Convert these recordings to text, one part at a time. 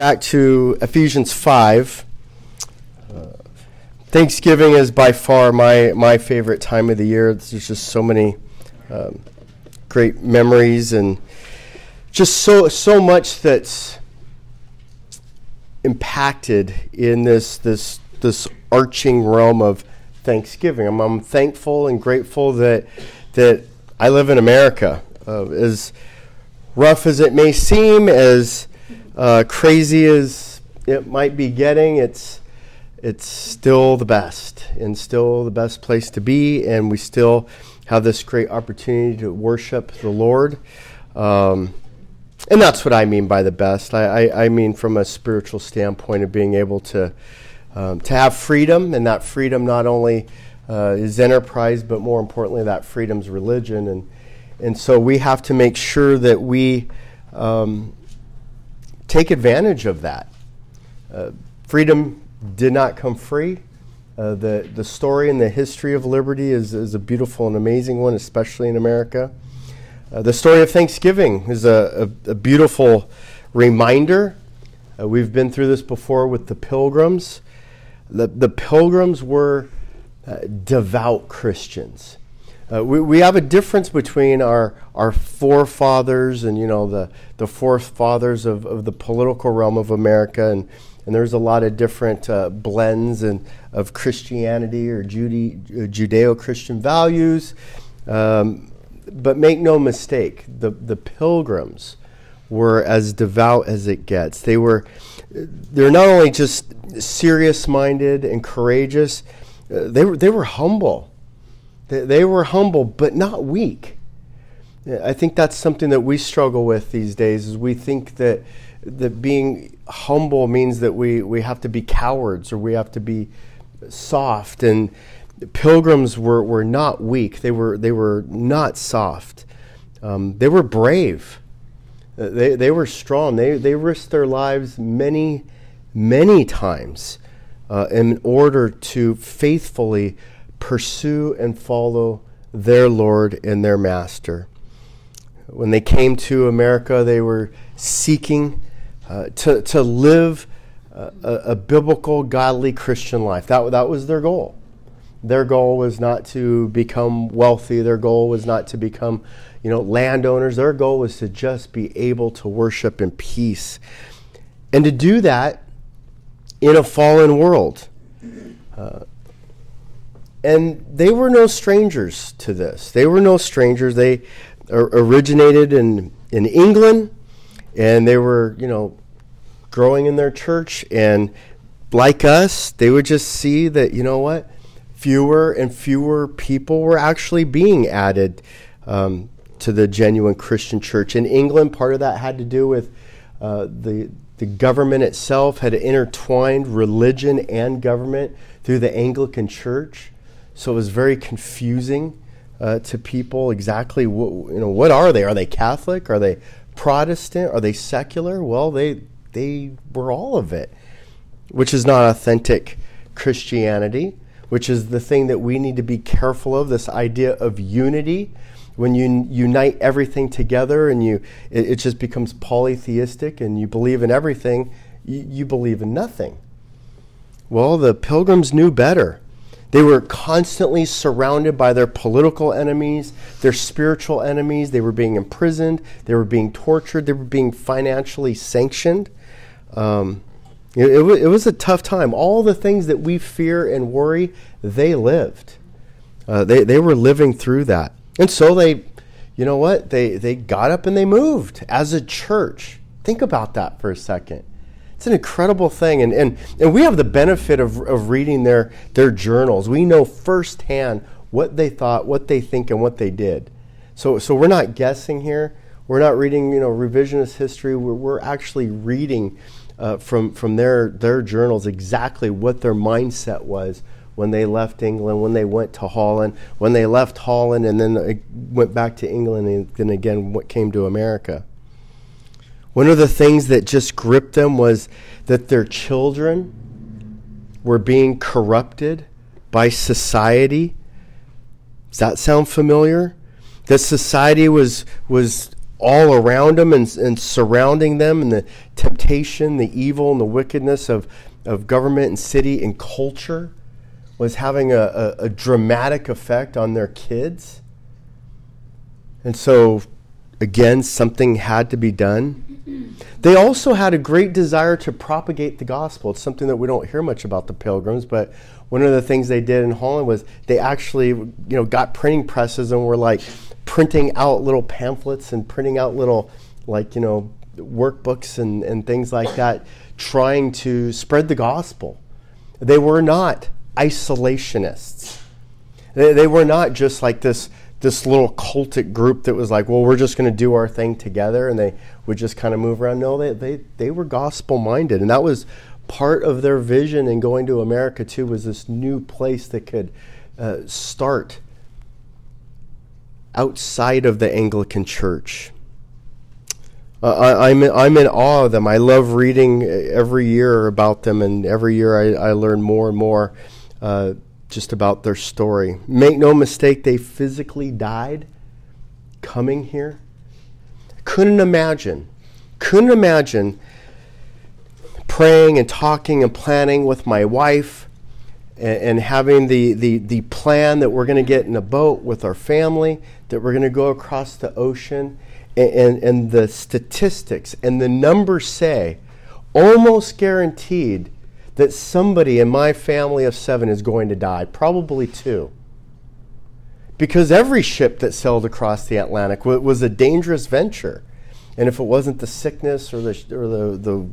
back to Ephesians 5. Uh, Thanksgiving is by far my, my favorite time of the year. There's just so many um, great memories and just so, so much that's impacted in this, this, this arching realm of Thanksgiving. I'm, I'm thankful and grateful that, that I live in America. Uh, as rough as it may seem, as uh, crazy as it might be getting, it's it's still the best and still the best place to be, and we still have this great opportunity to worship the Lord. Um, and that's what I mean by the best. I, I, I, mean from a spiritual standpoint of being able to um, to have freedom, and that freedom not only uh, is enterprise, but more importantly, that freedom's religion. And and so we have to make sure that we um, take advantage of that. Uh, freedom did not come free. Uh, the, the story and the history of liberty is, is a beautiful and amazing one, especially in America. Uh, the story of Thanksgiving is a, a, a beautiful reminder. Uh, we've been through this before with the pilgrims. The, the pilgrims were uh, devout Christians. Uh, we, we have a difference between our, our forefathers and you know the, the forefathers of, of the political realm of America and, and there's a lot of different uh, blends and of Christianity or uh, Judeo-Christian values. Um, but make no mistake the, the pilgrims were as devout as it gets. They were they're not only just serious minded and courageous uh, they, were, they were humble they were humble, but not weak. I think that's something that we struggle with these days. Is we think that that being humble means that we, we have to be cowards or we have to be soft. And pilgrims were, were not weak. They were they were not soft. Um, they were brave. Uh, they, they were strong. They, they risked their lives many, many times uh, in order to faithfully pursue and follow their Lord and their Master. When they came to America, they were seeking uh, to, to live a, a, biblical, godly Christian life. That, that was their goal. Their goal was not to become wealthy. Their goal was not to become, you know, landowners. Their goal was to just be able to worship in peace. And to do that in a fallen world. Uh, and they were no strangers to this. They were no strangers. They originated in in England, and they were you know growing in their church. And like us, they would just see that you know what, fewer and fewer people were actually being added um, to the genuine Christian church in England. Part of that had to do with uh, the the government itself had intertwined religion and government through the Anglican Church. So it was very confusing uh, to people exactly what, you know what are they? Are they Catholic? Are they Protestant? Are they secular? Well, they they were all of it, which is not authentic Christianity. Which is the thing that we need to be careful of. This idea of unity, when you unite everything together and you it, it just becomes polytheistic and you believe in everything, you, you believe in nothing. Well, the pilgrims knew better. They were constantly surrounded by their political enemies, their spiritual enemies. They were being imprisoned, they were being tortured, they were being financially sanctioned. Um, it, it, it, was a tough time. All the things that we fear and worry, they lived. Uh, they, they were living through that. And so they, you know what? They, they got up and they moved as a church. Think about that for a second. It's an incredible thing. And, and, and we have the benefit of, of reading their, their journals. We know firsthand what they thought, what they think, and what they did. So, so we're not guessing here. We're not reading, you know, revisionist history. We're, we're actually reading uh, from, from their, their journals exactly what their mindset was when they left England, when they went to Holland, when they left Holland, and then went back to England, and then again what came to America. One of the things that just gripped them was that their children were being corrupted by society. Does that sound familiar? That society was, was all around them and, and surrounding them, and the temptation, the evil, and the wickedness of, of government and city and culture was having a, a, a dramatic effect on their kids. And so, again, something had to be done. They also had a great desire to propagate the gospel. It's something that we don't hear much about the pilgrims, but one of the things they did in Holland was they actually, you know, got printing presses and were like printing out little pamphlets and printing out little, like, you know, workbooks and, and things like that, trying to spread the gospel. They were not isolationists. They, they were not just like this this little cultic group that was like, well, we're just going to do our thing together, and they would just kind of move around. No, they they they were gospel minded, and that was part of their vision in going to America too. Was this new place that could uh, start outside of the Anglican Church. Uh, I, am I'm, I'm in awe of them. I love reading every year about them, and every year I, I learn more and more uh, just about their story. Make no mistake, they physically died coming here. Couldn't imagine, couldn't imagine praying and talking and planning with my wife and, and having the, the, the plan that we're going to get in a boat with our family, that we're going to go across the ocean. And, and, and the statistics and the numbers say almost guaranteed that somebody in my family of seven is going to die, probably two. Because every ship that sailed across the Atlantic was a dangerous venture. And if it wasn't the sickness or the, or the, the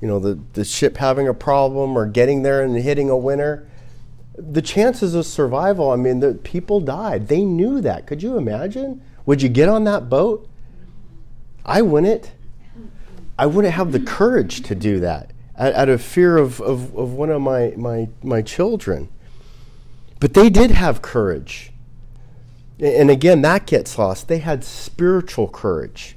you know, the, the ship having a problem or getting there and hitting a winter, the chances of survival, I mean, the people died. They knew that. Could you imagine? Would you get on that boat? I wouldn't. I wouldn't have the courage to do that out, of fear of, of, of one of my, my, my children. But they did have courage. And again, that gets lost. They had spiritual courage.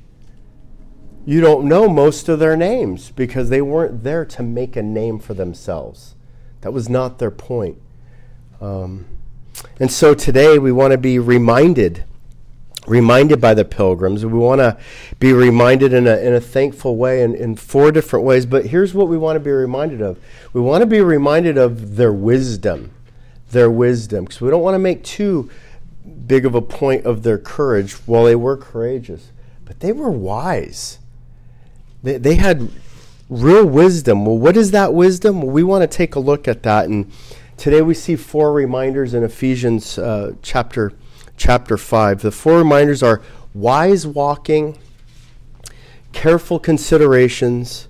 You don't know most of their names because they weren't there to make a name for themselves. That was not their point. Um, and so today we want to be reminded reminded by the pilgrims. We want to be reminded in a, in a thankful way in, in four different ways. But here's what we want to be reminded of we want to be reminded of their wisdom. Their wisdom. Because we don't want to make too big of a point of their courage. While they were courageous, but they were wise. They, they had real wisdom. Well, what is that wisdom? Well, we want to take a look at that. And today we see four reminders in Ephesians uh, chapter chapter 5. The four reminders are wise walking, careful considerations,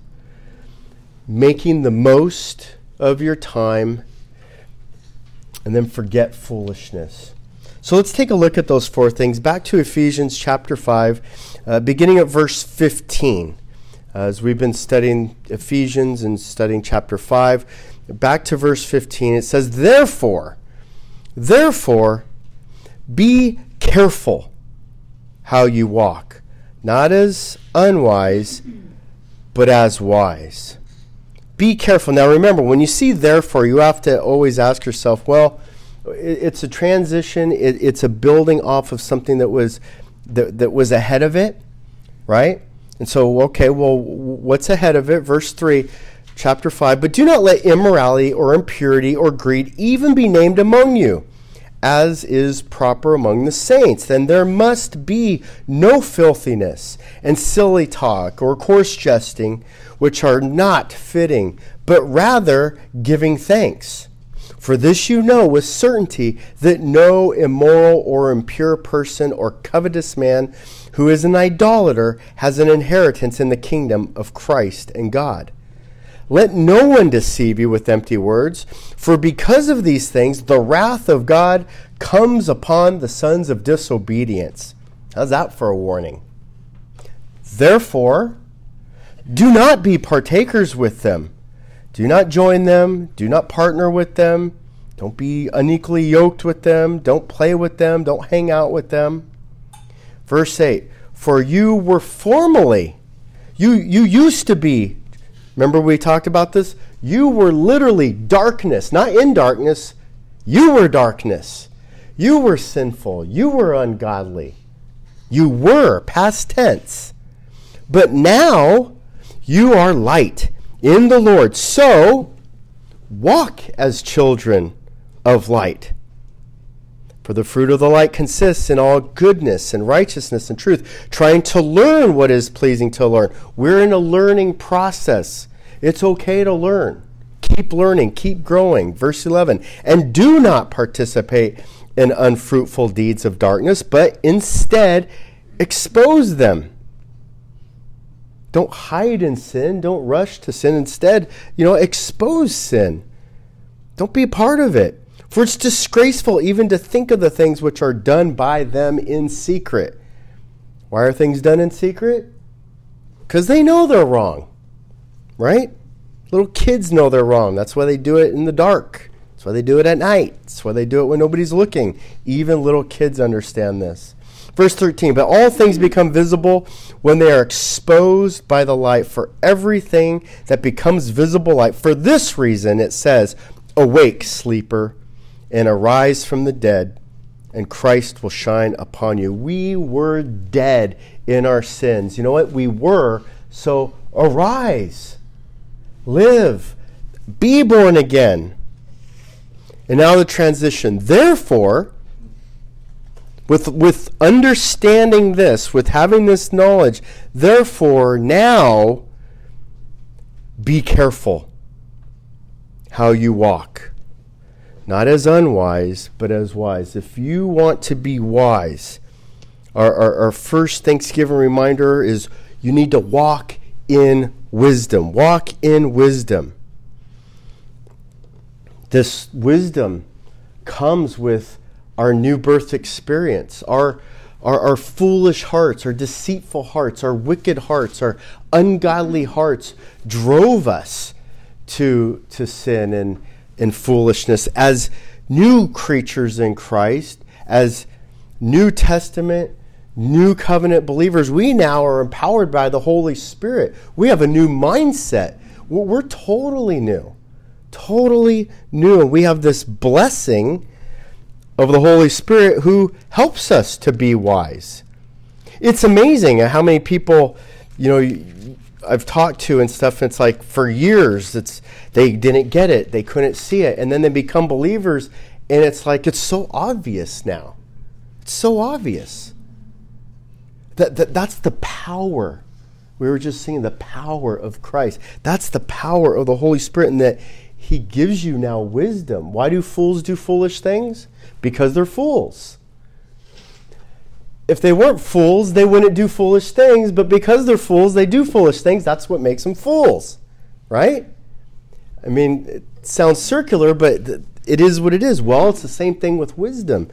making the most of your time, and then forget foolishness. So let's take a look at those four things. Back to Ephesians chapter 5, uh, beginning at verse 15. Uh, as we've been studying Ephesians and studying chapter 5, back to verse 15, it says, Therefore, therefore, be careful how you walk, not as unwise, but as wise. Be careful. Now remember, when you see therefore, you have to always ask yourself, well, it's a transition, it's a building off of something that was that, that was ahead of it, right? And so, okay, well, what's ahead of it? Verse 3, chapter 5. But do not let immorality or impurity or greed even be named among you as is proper among the saints. Then there must be no filthiness and silly talk or coarse jesting, which are not fitting, but rather giving thanks. For this you know with certainty that no immoral or impure person or covetous man who is an idolater has an inheritance in the kingdom of Christ and God. Let no one deceive you with empty words, for because of these things the wrath of God comes upon the sons of disobedience. How's that for a warning? Therefore, do not be partakers with them. Do not join them. Do not partner with them. Don't be unequally yoked with them. Don't play with them. Don't hang out with them. Verse 8 For you were formerly, you, you used to be Remember we talked about this? You were literally darkness, not in darkness. You were darkness. You were sinful. You were ungodly. You were, past tense. But now you are light in the Lord. So walk as children of light. For the fruit of the light consists in all goodness and righteousness and truth, trying to learn what is pleasing to learn. We're in a learning process. It's okay to learn. Keep learning, keep growing. Verse 11. And do not participate in unfruitful deeds of darkness, but instead expose them. Don't hide in sin. Don't rush to sin. Instead, you know, expose sin. Don't be a part of it. For it's disgraceful even to think of the things which are done by them in secret. Why are things done in secret? Because they know they're wrong, right? Little kids know they're wrong. That's why they do it in the dark. That's why they do it at night. That's why they do it when nobody's looking. Even little kids understand this. Verse 13, but all things become visible when they are exposed by the light. For everything that becomes visible light, for this reason it says, Awake, sleeper, and arise from the dead, and Christ will shine upon you. We were dead in our sins. You know what? We were, so arise, live, be born again. And now the transition. Therefore, with, with understanding this, with having this knowledge, therefore now be careful how you walk not as unwise, but as wise. If you want to be wise, our, our, our, first Thanksgiving reminder is you need to walk in wisdom. Walk in wisdom. This wisdom comes with our new birth experience. Our, our, our foolish hearts, our deceitful hearts, our wicked hearts, our ungodly hearts drove us to, to sin and and foolishness. As new creatures in Christ, as New Testament, New Covenant believers, we now are empowered by the Holy Spirit. We have a new mindset. We're totally new. Totally new. We have this blessing of the Holy Spirit who helps us to be wise. It's amazing how many people, you know, I've talked to and stuff. And it's like for years, it's they didn't get it, they couldn't see it, and then they become believers, and it's like it's so obvious now. It's so obvious. That, that that's the power. We were just seeing the power of Christ. That's the power of the Holy Spirit, and that He gives you now wisdom. Why do fools do foolish things? Because they're fools if they weren't fools, they wouldn't do foolish things, but because they're fools, they do foolish things. That's what makes them fools, right? I mean, it sounds circular, but it is what it is. Well, it's the same thing with wisdom.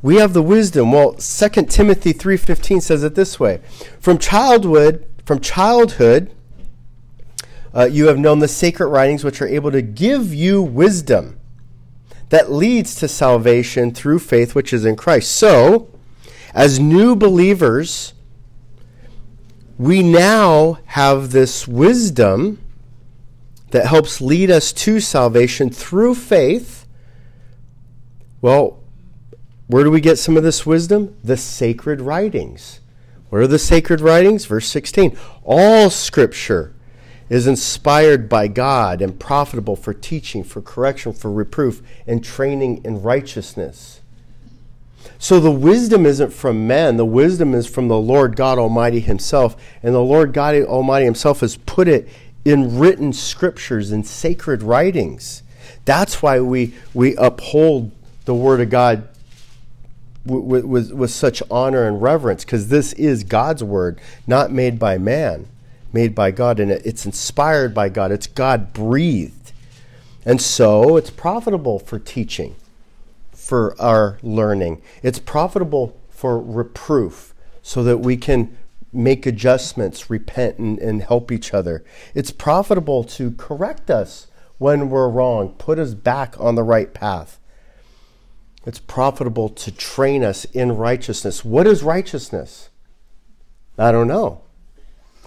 We have the wisdom. Well, 2 Timothy 3:15 says it this way. From childhood, from childhood, uh, you have known the sacred writings which are able to give you wisdom that leads to salvation through faith which is in Christ. So, as new believers, we now have this wisdom that helps lead us to salvation through faith. Well, where do we get some of this wisdom? The sacred writings. What are the sacred writings? Verse 16. All scripture is inspired by God and profitable for teaching, for correction, for reproof, and training in righteousness so the wisdom isn't from men, the wisdom is from the Lord God Almighty Himself. And the Lord God Almighty Himself has put it in written scriptures and sacred writings. That's why we, we uphold the Word of God with, with, with such honor and reverence, because this is God's Word, not made by man, made by God. And it's inspired by God, it's God breathed. And so it's profitable for teaching for our learning. It's profitable for reproof so that we can make adjustments, repent, and, and help each other. It's profitable to correct us when we're wrong, put us back on the right path. It's profitable to train us in righteousness. What is righteousness? I don't know.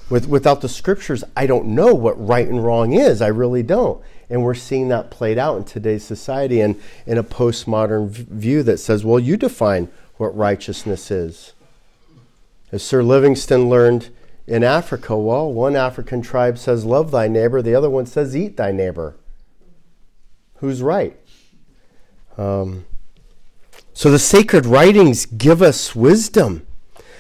With, without the scriptures, I don't know what right and wrong is. I really don't. And we're seeing that played out in today's society and in a postmodern view that says, well, you define what righteousness is. As Sir Livingstone learned in Africa, well, one African tribe says, Love thy neighbor, the other one says, Eat thy neighbor. Who's right? Um, so the sacred writings give us wisdom.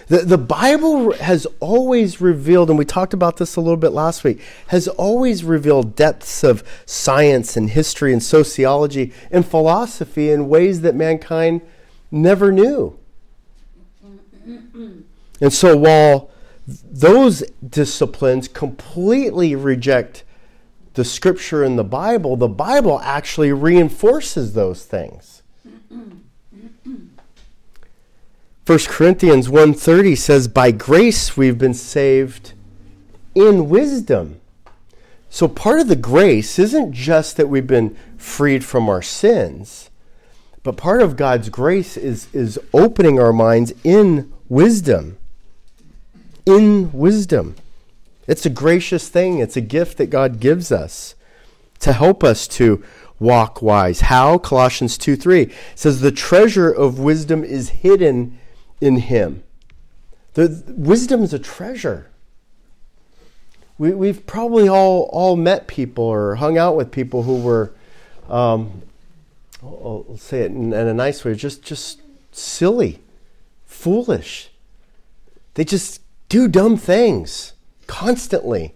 The, the Bible has always revealed, and we talked about this a little bit last week, has always revealed depths of science and history and sociology and philosophy in ways that mankind never knew. And so while those disciplines completely reject the scripture in the Bible, the Bible actually reinforces those things. 1 Corinthians 1:30 says by grace we've been saved in wisdom. So part of the grace isn't just that we've been freed from our sins, but part of God's grace is is opening our minds in wisdom. In wisdom. It's a gracious thing. It's a gift that God gives us to help us to walk wise. How? Colossians 2 3 says, The treasure of wisdom is hidden in him. The, wisdom is a treasure. We, we've probably all, all met people or hung out with people who were, um, I'll, I'll say it in, in a nice way, just, just silly, foolish. They just do dumb things constantly.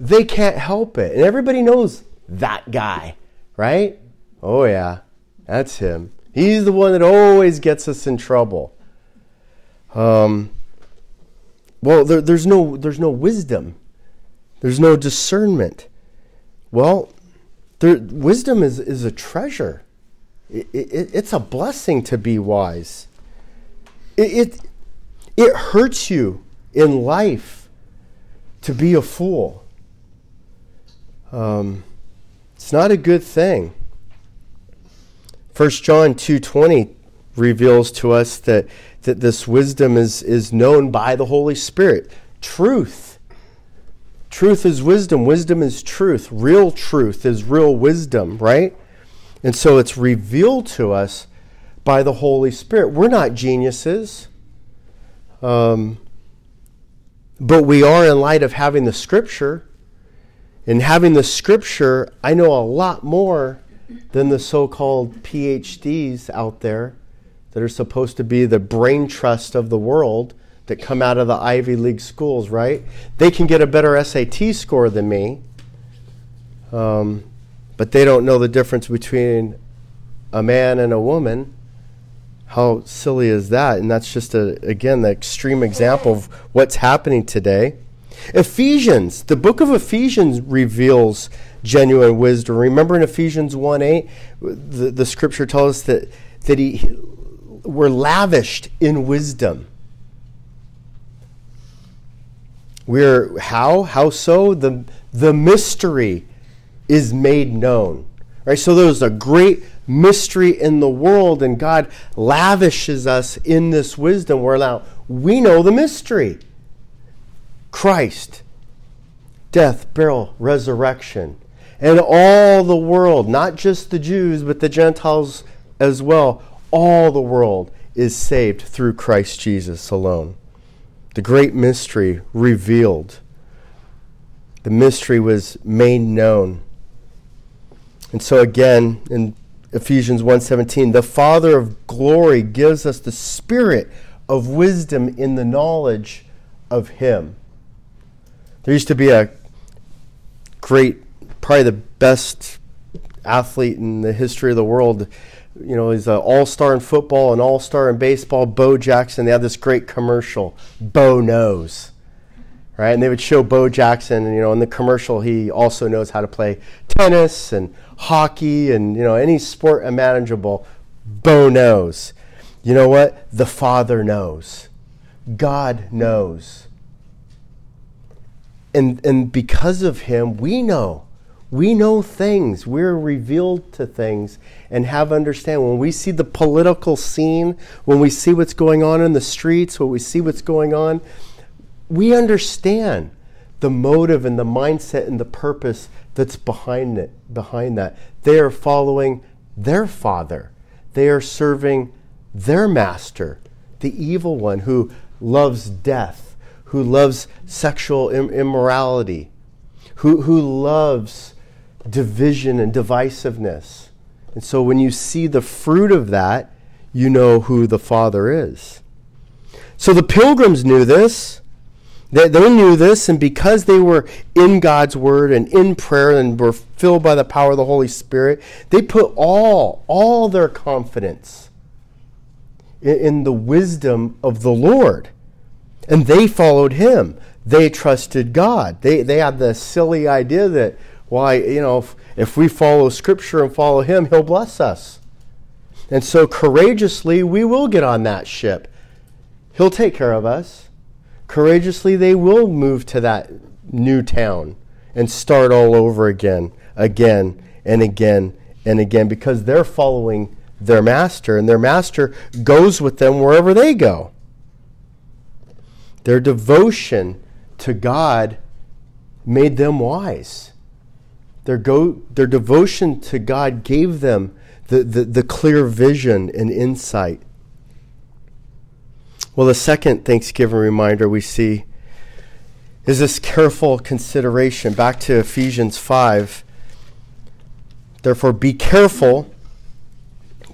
They can't help it. And everybody knows that guy, right? Oh, yeah, that's him. He's the one that always gets us in trouble. Um, well, there, there's no there's no wisdom. There's no discernment. Well, there, wisdom is, is a treasure. It, it, it's a blessing to be wise. It, it, it hurts you in life to be a fool. Um, it's not a good thing. 1 John 2:20 reveals to us that that this wisdom is, is known by the Holy Spirit. Truth. Truth is wisdom. Wisdom is truth. Real truth is real wisdom, right? And so it's revealed to us by the Holy Spirit. We're not geniuses. Um, but we are in light of having the Scripture. And having the Scripture, I know a lot more than the so called PhDs out there that are supposed to be the brain trust of the world that come out of the Ivy League schools, right? They can get a better SAT score than me, um, but they don't know the difference between a man and a woman. How silly is that? And that's just a again the extreme example of what's happening today. Ephesians, the book of Ephesians reveals genuine wisdom. Remember in Ephesians 1 8, the, the scripture tells us that, that he we're lavished in wisdom. We're how? How so? The the mystery is made known. Right? So there's a great mystery in the world, and God lavishes us in this wisdom where now we know the mystery. Christ, death, burial, resurrection. And all the world, not just the Jews, but the Gentiles as well, all the world is saved through Christ Jesus alone. The great mystery revealed. The mystery was made known. And so again in Ephesians 1:17, the Father of glory gives us the spirit of wisdom in the knowledge of him. There used to be a great probably the best athlete in the history of the world you know, he's an all star in football, an all star in baseball, Bo Jackson. They had this great commercial, Bo Knows. Right? And they would show Bo Jackson, and, you know, in the commercial, he also knows how to play tennis and hockey and, you know, any sport imaginable. Bo knows. You know what? The Father knows. God knows. And, and because of him, we know we know things. We're revealed to things and have understand. When we see the political scene, when we see what's going on in the streets, when we see what's going on, we understand the motive and the mindset and the purpose that's behind it, behind that. They are following their father. They are serving their master, the evil one who loves death, who loves sexual Im- immorality, who, who loves division and divisiveness. And so when you see the fruit of that, you know who the Father is. So the pilgrims knew this. They, they knew this, and because they were in God's Word and in prayer and were filled by the power of the Holy Spirit, they put all, all their confidence in, in the wisdom of the Lord. And they followed Him. They trusted God. They, they had the silly idea that, why, you know, if, if we follow Scripture and follow Him, He'll bless us. And so courageously, we will get on that ship. He'll take care of us courageously they will move to that new town and start all over again, again and again and again because they're following their master and their master goes with them wherever they go. Their devotion to God made them wise. Their, go, their devotion to God gave them the, the, the clear vision and insight well, the second Thanksgiving reminder we see is this careful consideration. Back to Ephesians 5. Therefore, be careful.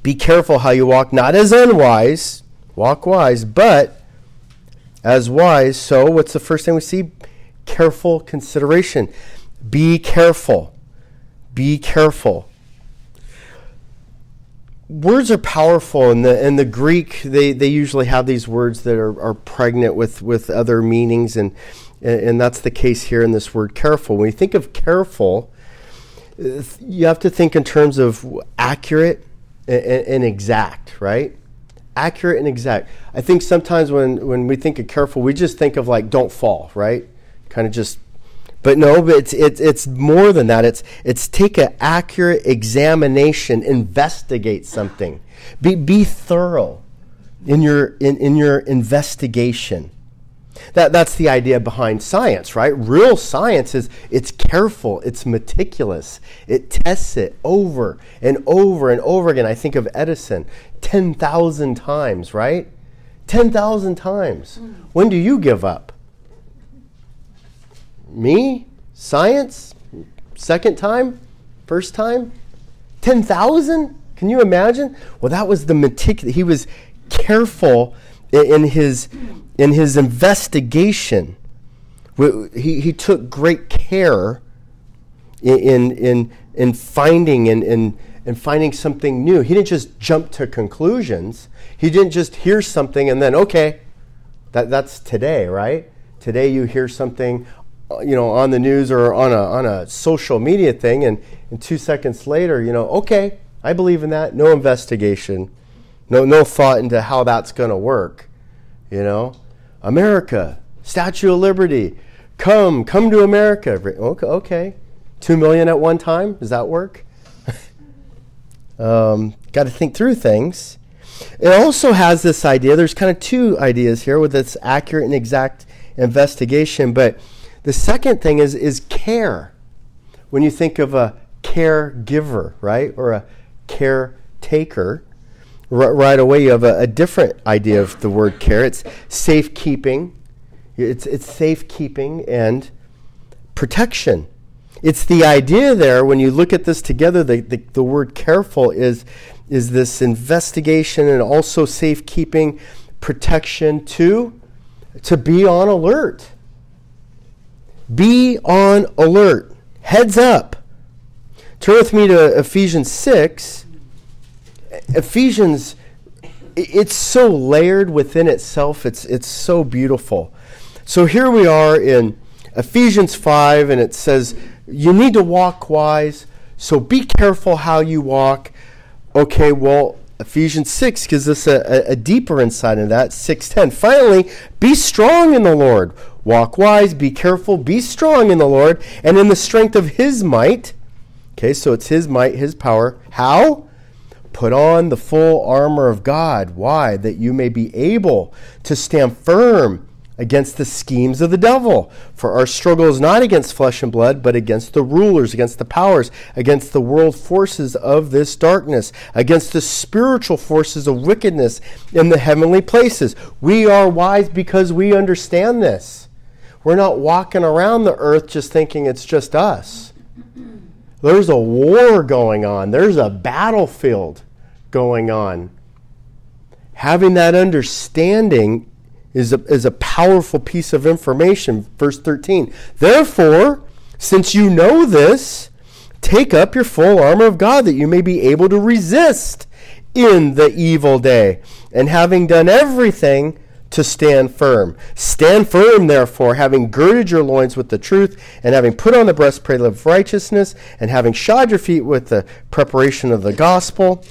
Be careful how you walk, not as unwise, walk wise, but as wise. So, what's the first thing we see? Careful consideration. Be careful. Be careful words are powerful in the in the Greek they, they usually have these words that are, are pregnant with, with other meanings and and that's the case here in this word careful. When you think of careful, you have to think in terms of accurate and, and exact, right? Accurate and exact. I think sometimes when, when we think of careful, we just think of like don't fall, right? Kind of just but no, but it's, it's, it's more than that. It's, it's take an accurate examination, investigate something. Be, be thorough in your, in, in your investigation. That, that's the idea behind science, right? Real science is it's careful, it's meticulous, it tests it over and over and over again. I think of Edison 10,000 times, right? 10,000 times. Mm. When do you give up? Me? Science? Second time? First time? 10,000? Can you imagine? Well, that was the meticulous. He was careful in his, in his investigation. He, he took great care in, in, in finding and in, in finding something new. He didn't just jump to conclusions. He didn't just hear something and then, okay, that, that's today, right? Today you hear something, you know, on the news or on a, on a social media thing, and, and two seconds later, you know, okay, I believe in that. No investigation, no, no thought into how that's going to work. You know, America, Statue of Liberty, come, come to America. Okay, okay. two million at one time. Does that work? um, Got to think through things. It also has this idea. There's kind of two ideas here with this accurate and exact investigation, but the second thing is, is care. When you think of a caregiver, right, or a caretaker, r- right away you have a, a, different idea of the word care. It's safekeeping, it's, it's safekeeping and protection. It's the idea there, when you look at this together, the, the, the word careful is, is this investigation and also safekeeping, protection to, to be on alert be on alert. Heads up. Turn with me to Ephesians 6. Ephesians, it's so layered within itself, it's, it's so beautiful. So here we are in Ephesians 5, and it says, You need to walk wise, so be careful how you walk. Okay, well, Ephesians 6 gives us a, a, deeper insight into that. 6.10. Finally, be strong in the Lord. Walk wise, be careful, be strong in the Lord and in the strength of his might. Okay, so it's his might, his power. How? Put on the full armor of God. Why? That you may be able to stand firm against the schemes of the devil. For our struggle is not against flesh and blood, but against the rulers, against the powers, against the world forces of this darkness, against the spiritual forces of wickedness in the heavenly places. We are wise because we understand this. We're not walking around the earth just thinking it's just us. There's a war going on, there's a battlefield going on. Having that understanding is a, is a powerful piece of information. Verse 13. Therefore, since you know this, take up your full armor of God that you may be able to resist in the evil day. And having done everything, to stand firm. Stand firm, therefore, having girded your loins with the truth, and having put on the breastplate of righteousness, and having shod your feet with the preparation of the gospel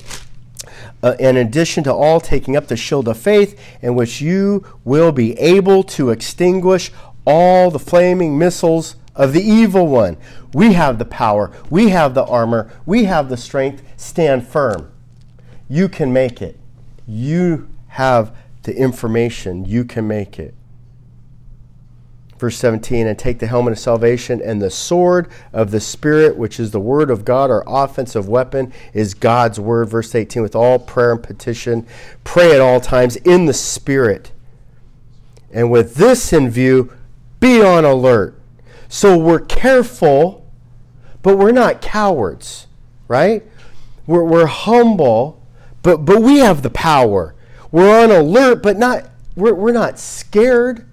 uh, in addition to all, taking up the shield of faith, in which you will be able to extinguish all the flaming missiles of the evil one. We have the power, we have the armor, we have the strength. Stand firm. You can make it. You have the information, you can make it. Verse 17, and take the helmet of salvation and the sword of the Spirit, which is the word of God. Our offensive weapon is God's word. Verse 18, with all prayer and petition, pray at all times in the Spirit. And with this in view, be on alert. So we're careful, but we're not cowards, right? We're, we're humble, but, but we have the power. We're on alert, but not, we're, we're not scared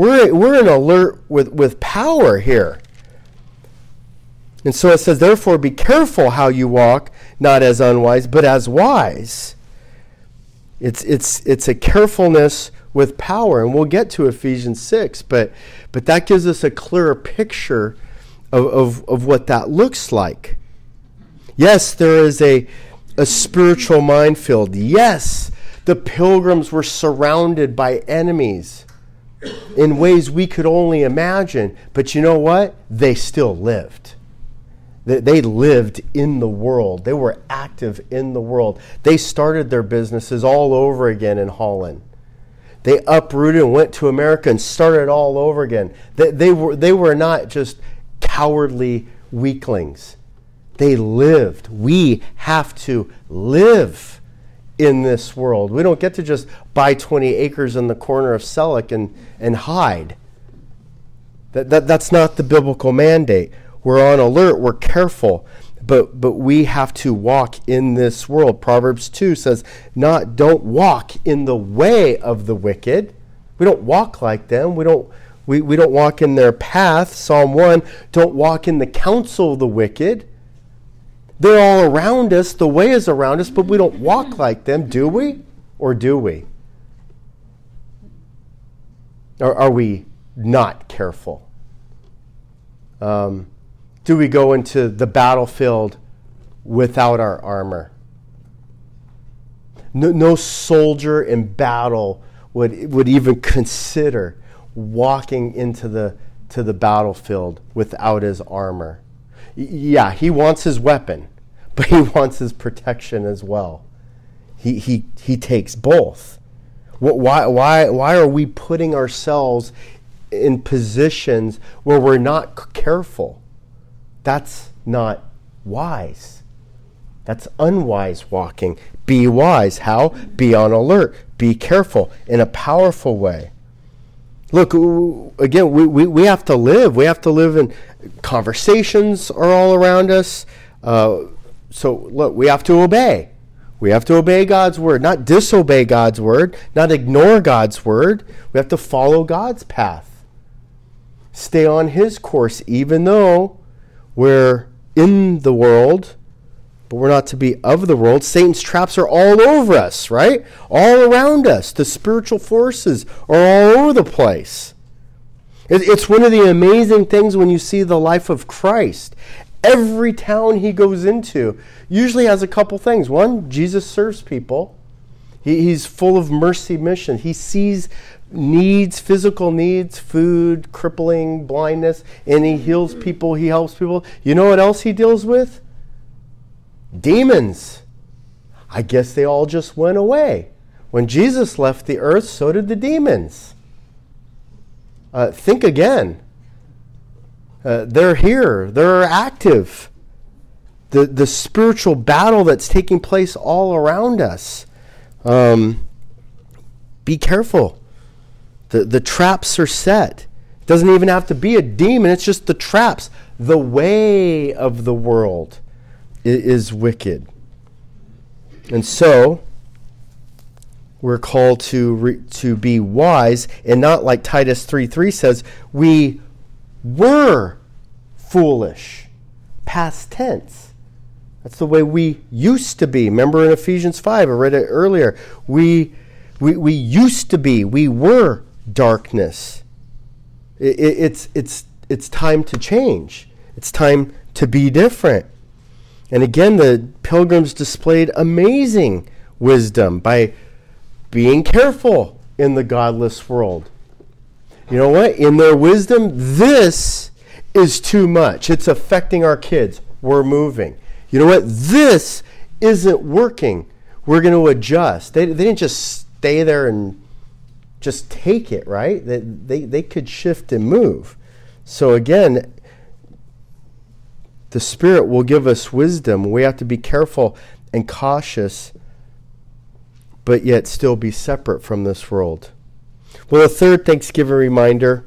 we're, we're in alert with, with power here. And so it says, therefore, be careful how you walk, not as unwise, but as wise. It's, it's, it's a carefulness with power. And we'll get to Ephesians 6, but, but that gives us a clearer picture of, of, of what that looks like. Yes, there is a, a spiritual minefield. Yes, the pilgrims were surrounded by enemies in ways we could only imagine. But you know what? They still lived. They lived in the world. They were active in the world. They started their businesses all over again in Holland. They uprooted and went to America and started all over again. They, they, were, they were not just cowardly weaklings. They lived. We have to live in this world. We don't get to just buy 20 acres in the corner of Selleck and, and hide. That, that, that's not the biblical mandate. We're on alert, we're careful, but, but we have to walk in this world. Proverbs 2 says, not don't walk in the way of the wicked. We don't walk like them. We don't, we, we don't walk in their path. Psalm 1, don't walk in the counsel of the wicked. They're all around us, the way is around us, but we don't walk like them, do we? Or do we? Or are we not careful? Um, do we go into the battlefield without our armor? No, no soldier in battle would, would even consider walking into the, to the battlefield without his armor. Yeah, he wants his weapon but he wants his protection as well. He, he, he takes both. Why, why, why are we putting ourselves in positions where we're not careful? That's not wise. That's unwise walking. Be wise. How? Be on alert. Be careful in a powerful way. Look, again, we, we, we have to live. We have to live in conversations are all around us. Uh, so look, we have to obey. We have to obey God's word, not disobey God's word, not ignore God's word. We have to follow God's path. Stay on His course, even though we're in the world, but we're not to be of the world. Satan's traps are all over us, right? All around us. The spiritual forces are all over the place. It's one of the amazing things when you see the life of Christ. Every town he goes into usually has a couple things. One, Jesus serves people. He, he's full of mercy mission. He sees needs, physical needs, food, crippling, blindness, and he heals people, he helps people. You know what else he deals with? Demons. I guess they all just went away. When Jesus left the earth, so did the demons. uh, think again. Uh, they're here, they're active. The, the spiritual battle that's taking place all around us. Um, be careful. The, the traps are set. It doesn't even have to be a demon, it's just the traps. The way of the world is, wicked. And so, we're called to, re, to be wise and not like Titus 3 3 says, we were foolish. Past tense. That's the way we used to be. Remember in Ephesians 5, I read it earlier. We, we, we used to be, we were darkness. It, it, it's, it's, it's time to change, it's time to be different. And again, the pilgrims displayed amazing wisdom by being careful in the godless world. You know what? In their wisdom, this is too much. It's affecting our kids. We're moving. You know what? This isn't working. We're going to adjust. They, they didn't just stay there and just take it, right? They, they, they could shift and move. So, again, the Spirit will give us wisdom. We have to be careful and cautious, but yet still be separate from this world. Well, a third Thanksgiving reminder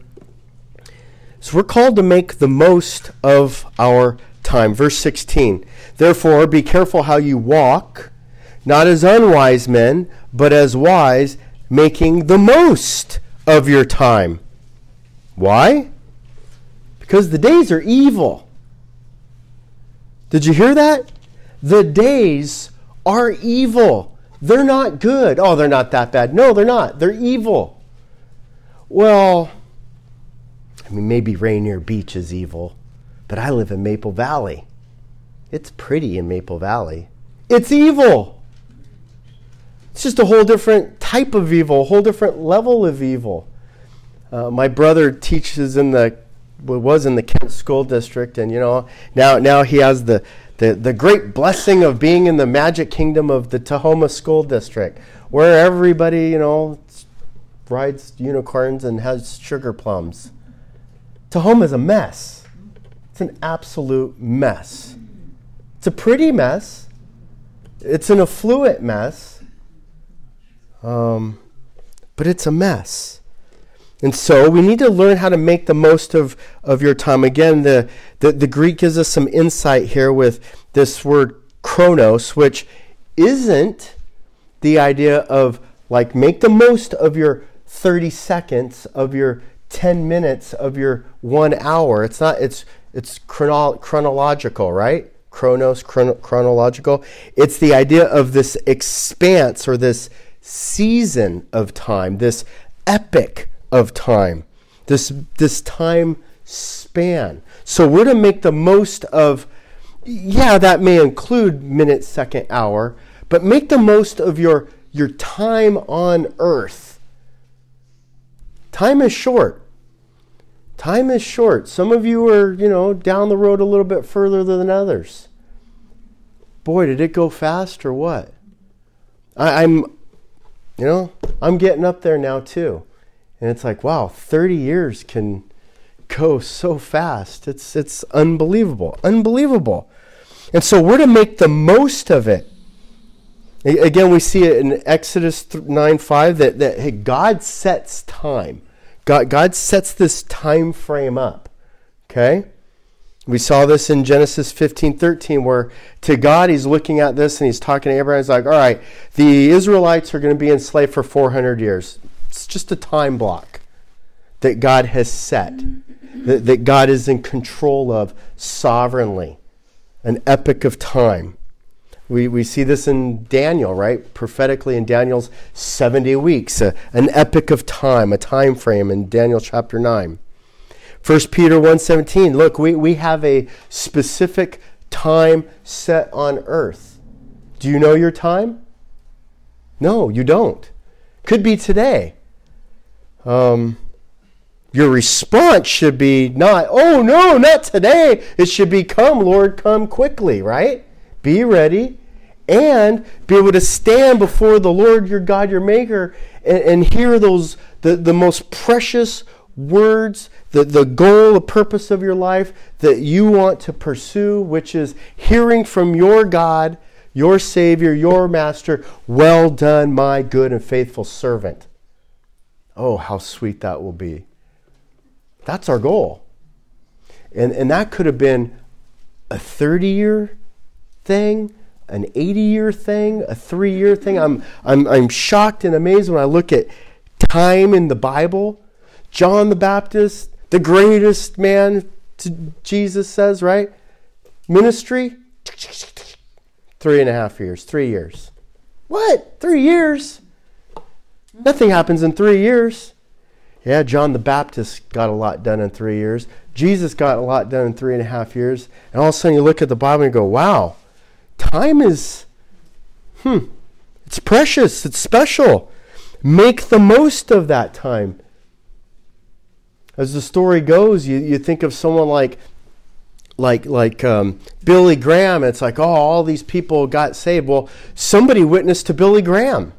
So we're called to make the most of our time. Verse 16 Therefore, be careful how you walk, not as unwise men, but as wise, making the most of your time. Why? Because the days are evil. Did you hear that? The days are evil. They're not good. Oh, they're not that bad. No, they're not. They're evil. Well, I mean, maybe Rainier Beach is evil, but I live in Maple Valley. It's pretty in Maple Valley. It's evil. It's just a whole different type of evil, a whole different level of evil. Uh, my brother teaches in the was in the Kent School District, and you know now now he has the, the the great blessing of being in the magic kingdom of the Tahoma School District, where everybody you know rides unicorns and has sugar plums. Tahoma is a mess. It's an absolute mess. It's a pretty mess. It's an affluent mess. Um, but it's a mess. And so we need to learn how to make the most of, of your time. Again, the, the, the Greek gives us some insight here with this word chronos, which isn't the idea of like make the most of your 30 seconds, of your 10 minutes, of your one hour. It's not, it's, it's chrono- chronological, right? Chronos, chrono- chronological. It's the idea of this expanse or this season of time, this epic of time, this, this time span. So we're to make the most of, yeah, that may include minute, second, hour, but make the most of your, your time on earth. Time is short. Time is short. Some of you are, you know, down the road a little bit further than others. Boy, did it go fast or what? I, I'm, you know, I'm getting up there now too. And it's like, wow, 30 years can go so fast. It's, it's unbelievable. Unbelievable. And so we're to make the most of it. Again, we see it in Exodus 9 5 that, that hey, God sets time. God, God sets this time frame up. Okay? We saw this in Genesis 15 13, where to God, he's looking at this and he's talking to Abraham. He's like, all right, the Israelites are going to be enslaved for 400 years. It's just a time block that God has set, that, that God is in control of sovereignly, an epic of time. We, we see this in Daniel, right? Prophetically in Daniel's 70 weeks, a, an epic of time, a time frame in Daniel chapter 9. 1 Peter 1.17, look, we, we have a specific time set on earth. Do you know your time? No, you don't. Could be today. Um, your response should be not, oh no, not today. It should be, come, Lord, come quickly, right? Be ready and be able to stand before the Lord your God, your Maker, and, and hear those the, the most precious words, the, the goal, the purpose of your life that you want to pursue, which is hearing from your God, your Savior, your Master, well done, my good and faithful servant. Oh, how sweet that will be. That's our goal. And, and that could have been a 30 year thing, an 80 year thing, a three year thing. I'm, I'm, I'm shocked and amazed when I look at time in the Bible. John the Baptist, the greatest man, Jesus says, right? Ministry, three and a half years, three years. What? Three years? Nothing happens in three years. Yeah, John the Baptist got a lot done in three years. Jesus got a lot done in three and a half years. And all of a sudden you look at the Bible and go, wow, time is, hmm, it's precious, it's special. Make the most of that time. As the story goes, you, you think of someone like like like um, Billy Graham. It's like, oh, all these people got saved. Well, somebody witnessed to Billy Graham.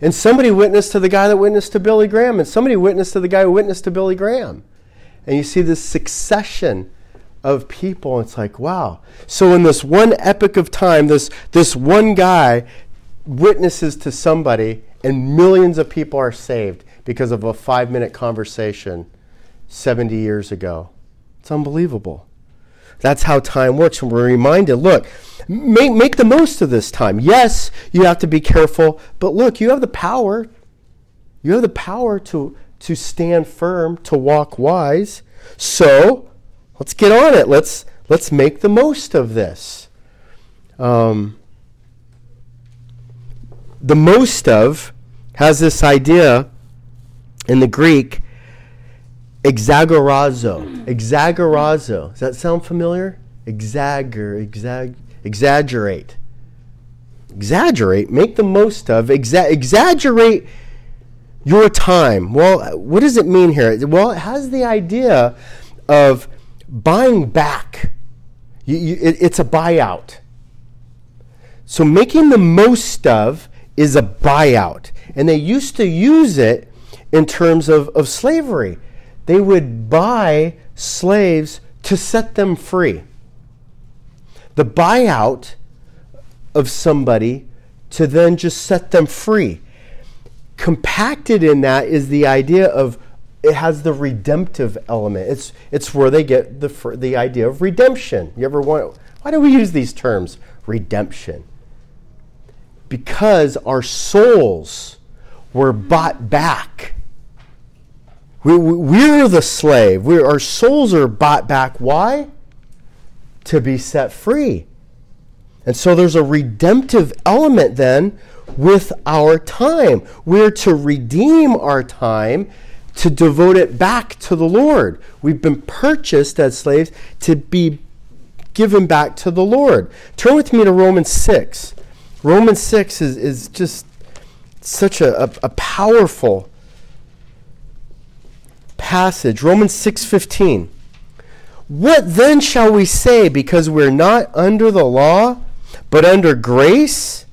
And somebody witnessed to the guy that witnessed to Billy Graham, and somebody witnessed to the guy who witnessed to Billy Graham. And you see this succession of people. It's like, wow. So in this one epic of time, this, this one guy witnesses to somebody, and millions of people are saved because of a five minute conversation 70 years ago. It's unbelievable. That's how time works. And we're reminded look, Make, make the most of this time. Yes, you have to be careful, but look, you have the power. You have the power to, to stand firm, to walk wise. So let's get on it. Let's, let's make the most of this. Um, the most of has this idea in the Greek, exagorazo. Exagorazo. Does that sound familiar? Exagger, exag, exaggerate. Exaggerate, make the most of, exa- exaggerate your time. Well, what does it mean here? Well, it has the idea of buying back. You, you, it, it's a buyout. So making the most of is a buyout. And they used to use it in terms of, of slavery. They would buy slaves to set them free the buyout of somebody to then just set them free. Compacted in that is the idea of it has the redemptive element. It's it's where they get the the idea of redemption. You ever want why do we use these terms redemption? Because our souls were bought back. We, we're the slave. we our souls are bought back. Why? to be set free. And so there's a redemptive element then with our time. We're to redeem our time to devote it back to the Lord. We've been purchased as slaves to be given back to the Lord. Turn with me to Romans 6. Romans 6 is, is just such a, a, a powerful passage. Romans 6:15. What then shall we say because we're not under the law, but under grace?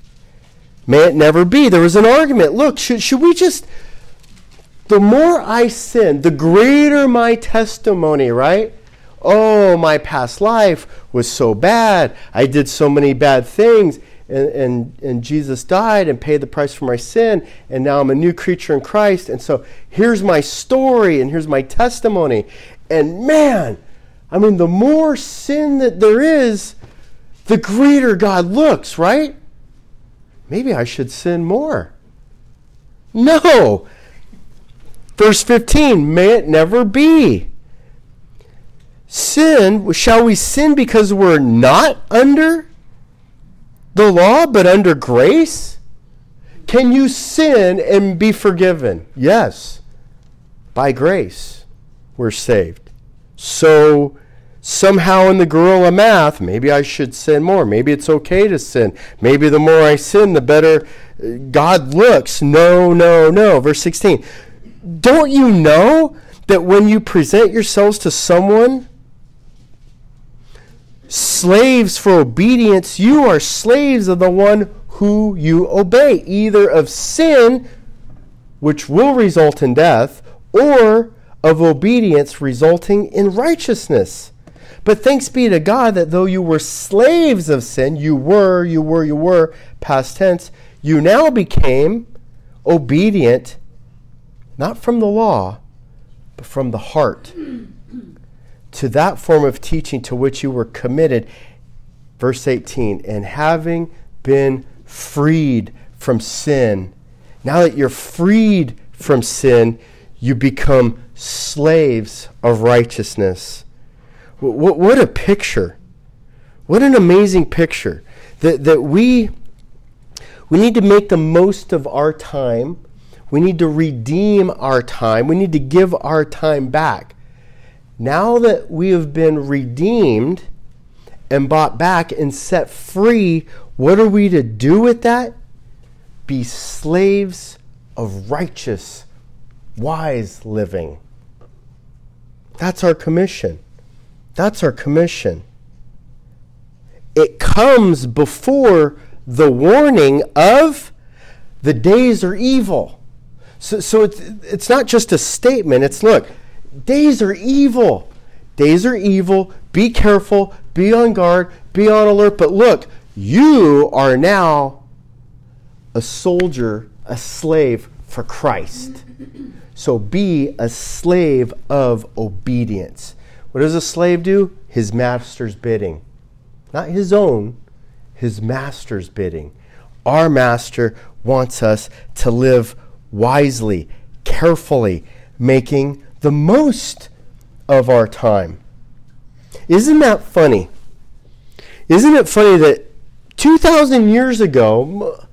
May it never be. There was an argument. Look, should, should we just. The more I sin, the greater my testimony, right? Oh, my past life was so bad. I did so many bad things. And, and, and Jesus died and paid the price for my sin, and now I'm a new creature in Christ. And so here's my story and here's my testimony. And man, I mean, the more sin that there is, the greater God looks, right? Maybe I should sin more. No. Verse 15, may it never be. Sin, shall we sin because we're not under the law but under grace? Can you sin and be forgiven? Yes. By grace, we're saved. So somehow in the gorilla math, maybe I should sin more. Maybe it's okay to sin. Maybe the more I sin, the better uh, God looks. No, no, no. Verse 16. Don't you know that when you present yourselves to someone, slaves for obedience, you are slaves of the one who you obey, either of sin, which will result in death, or of obedience resulting in righteousness. But thanks be to God that though you were slaves of sin, you were, you were, you were, past tense, you now became obedient, not from the law, but from the heart, to that form of teaching to which you were committed. Verse 18, and having been freed from sin, now that you're freed from sin, you become slaves of righteousness. What, what a picture. What an amazing picture. That, that we, we need to make the most of our time. We need to redeem our time. We need to give our time back. Now that we have been redeemed and bought back and set free, what are we to do with that? Be slaves of righteous, wise living. That's our commission. That's our commission. It comes before the warning of the days are evil. So, so it's, it's not just a statement, it's look, days are evil. Days are evil. Be careful, be on guard, be on alert. But look, you are now a soldier, a slave for Christ. So be a slave of obedience. What does a slave do? His master's bidding. Not his own, his master's bidding. Our master wants us to live wisely, carefully, making the most of our time. Isn't that funny? Isn't it funny that 2,000 years ago,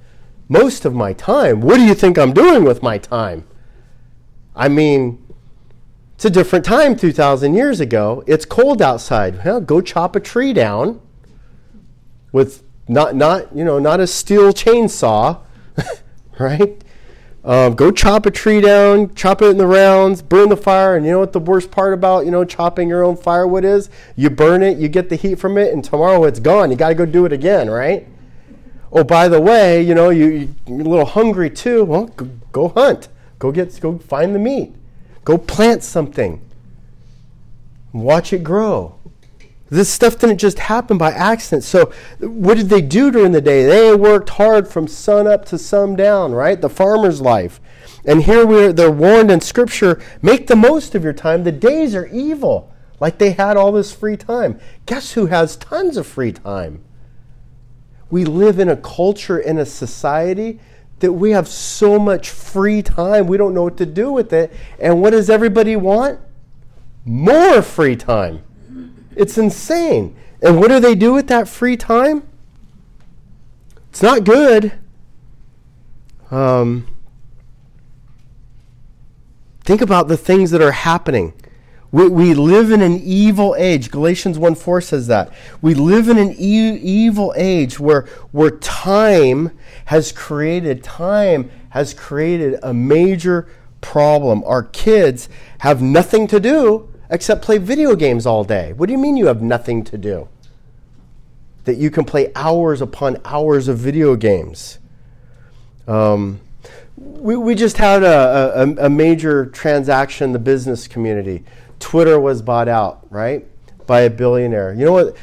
most of my time, what do you think I'm doing with my time? I mean, it's a different time 2,000 years ago. It's cold outside. Well, go chop a tree down with not, not, you know, not a steel chainsaw, right? Um, go chop a tree down, chop it in the rounds, burn the fire. And you know what the worst part about, you know, chopping your own firewood is? You burn it, you get the heat from it, and tomorrow it's gone. You got to go do it again, right? Oh, by the way, you know, you, you're a little hungry too. Well, go, go hunt. Go get, go find the meat. Go plant something. Watch it grow. This stuff didn't just happen by accident. So, what did they do during the day? They worked hard from sun up to sun down, right? The farmer's life. And here we're, they're warned in Scripture make the most of your time. The days are evil, like they had all this free time. Guess who has tons of free time? We live in a culture, in a society that we have so much free time, we don't know what to do with it. And what does everybody want? More free time. It's insane. And what do they do with that free time? It's not good. Um, think about the things that are happening. We, we live in an evil age. Galatians 1 4 says that. We live in an e- evil age where, where time has created, time has created a major problem. Our kids have nothing to do except play video games all day. What do you mean you have nothing to do? That you can play hours upon hours of video games. Um, we, we just had a, a, a major transaction in the business community Twitter was bought out, right, by a billionaire. You know what?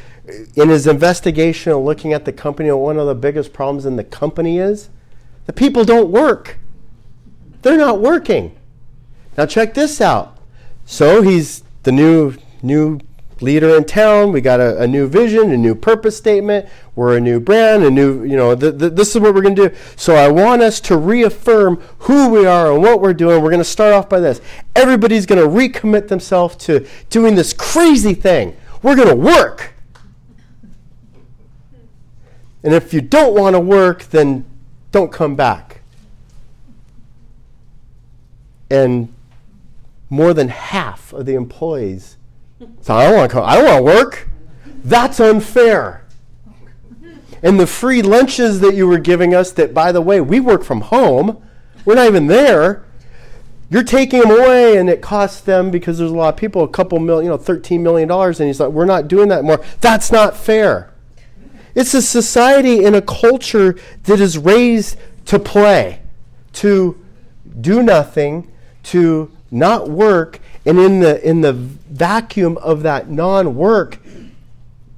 In his investigation of looking at the company, one of the biggest problems in the company is the people don't work. They're not working. Now check this out. So he's the new new leader in town. We got a, a, new vision, a new purpose statement. We're a new brand, a new, you know, th- th- this is what we're going to do. So I want us to reaffirm who we are and what we're doing. We're going to start off by this. Everybody's going to recommit themselves to doing this crazy thing. We're going to work. And if you don't want to work, then don't come back. And more than half of the employees so I don't want to. I don't want to work. That's unfair. And the free lunches that you were giving us, that by the way, we work from home, we're not even there. You're taking them away, and it costs them because there's a lot of people, a couple million, you know, thirteen million dollars, and he's like, we're not doing that more. That's not fair. It's a society and a culture that is raised to play, to do nothing, to not work, and in the in the vacuum of that non-work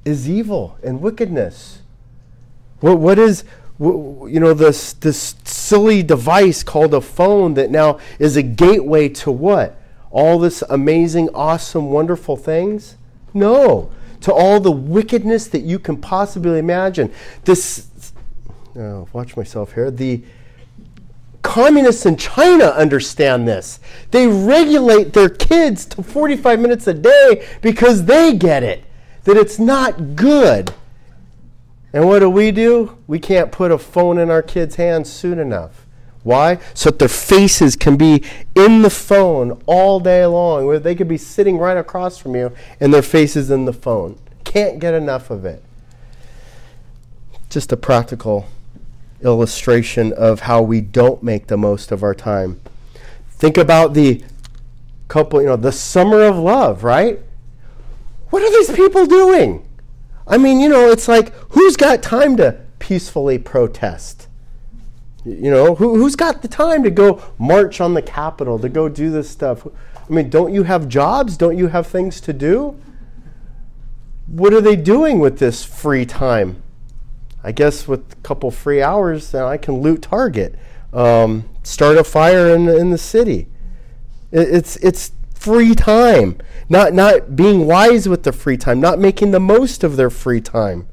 is evil and wickedness. What what is you know this this silly device called a phone that now is a gateway to what? All this amazing, awesome, wonderful things? No. To all the wickedness that you can possibly imagine. This oh, watch myself here. The communists in China understand this. They regulate their kids to 45 minutes a day because they get it, that it's not good. And what do we do? We can't put a phone in our kids' hands soon enough. Why? So that their faces can be in the phone all day long, where they could be sitting right across from you and their faces in the phone. Can't get enough of it. Just a practical illustration of how we don't make the most of our time. Think about the couple, you know, the summer of love, right? What are these people doing? I mean, you know, it's like who's got time to peacefully protest? You know, who, who's got the time to go march on the Capitol, to go do this stuff? I mean, don't you have jobs? Don't you have things to do? What are they doing with this free time? I guess with a couple free hours, then I can loot Target, um, start a fire in, in the city. It, it's it's free time, not not being wise with the free time, not making the most of their free time.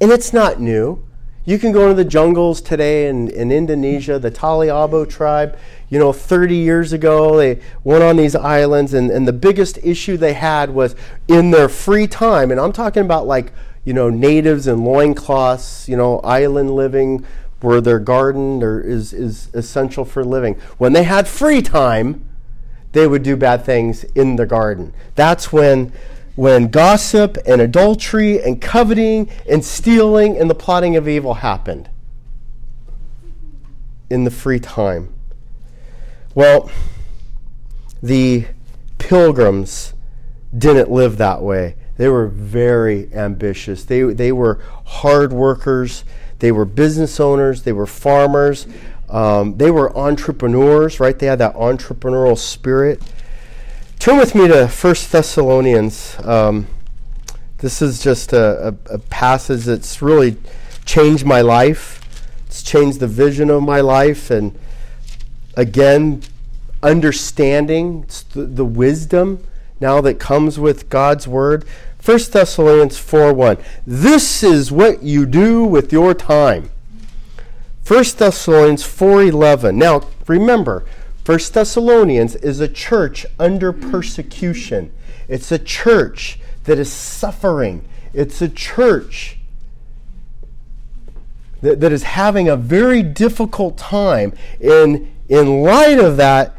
And it's not new. You can go into the jungles today in, in Indonesia, the Taliabo tribe. You know, 30 years ago, they went on these islands, and, and the biggest issue they had was in their free time. And I'm talking about like you know, natives in loincloths, you know, island living where their garden or is, is essential for living. When they had free time, they would do bad things in the garden. That's when when gossip and adultery and coveting and stealing and the plotting of evil happened in the free time. Well, the pilgrims didn't live that way. They were very ambitious. They, they were hard workers. They were business owners. They were farmers. Um, they were entrepreneurs, right? They had that entrepreneurial spirit. Turn with me to First Thessalonians. Um, this is just a, a, a passage that's really changed my life. It's changed the vision of my life. And again, understanding the, the wisdom now that comes with God's word. 1 Thessalonians 4 1. This is what you do with your time. 1 Thessalonians 4:11. Now, remember, 1 Thessalonians is a church under persecution. It's a church that is suffering. It's a church that, that is having a very difficult time. And in light of that,